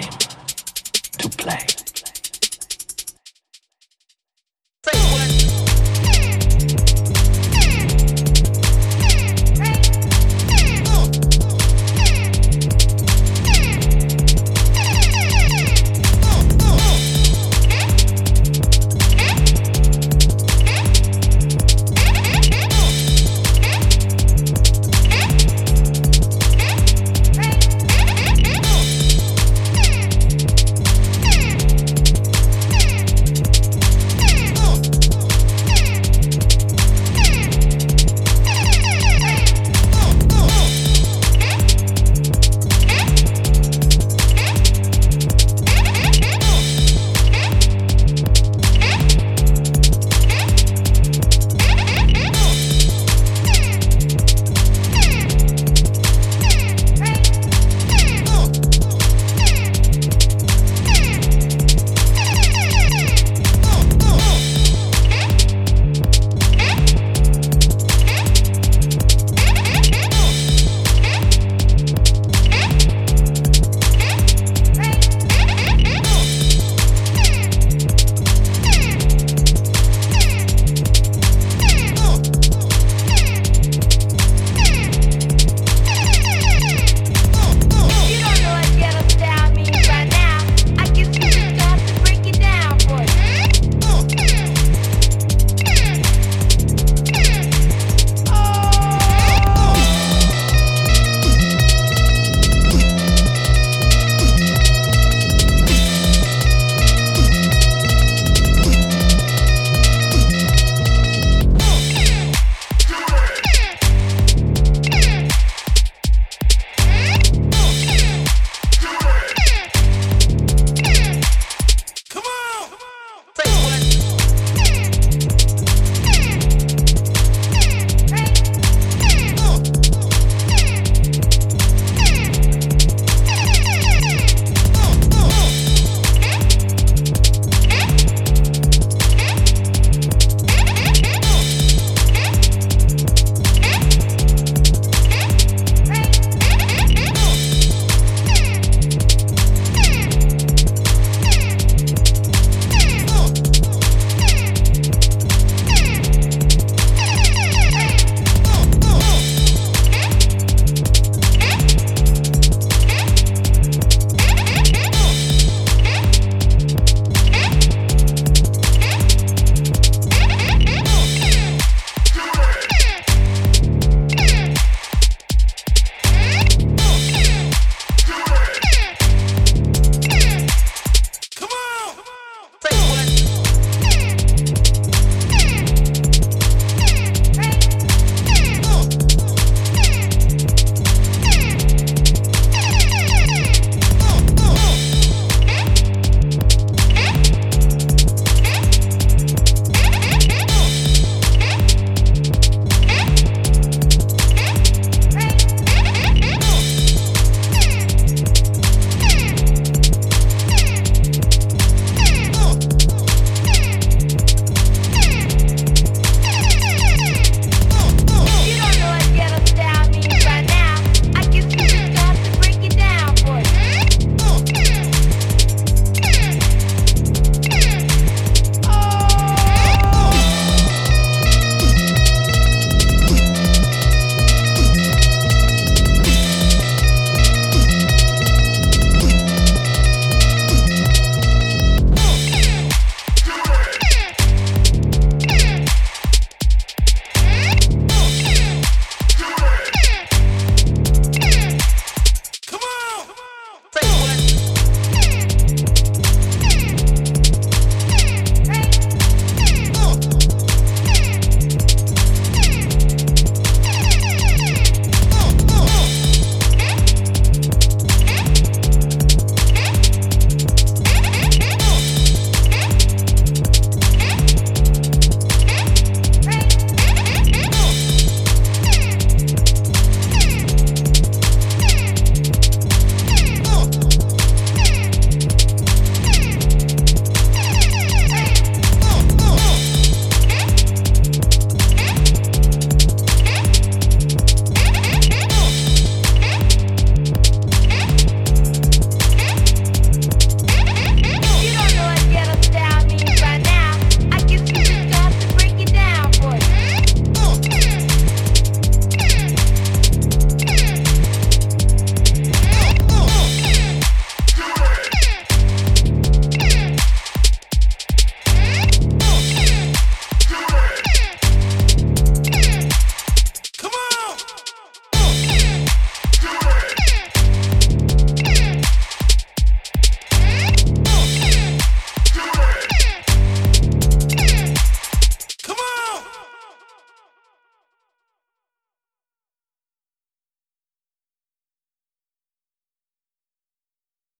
time to play.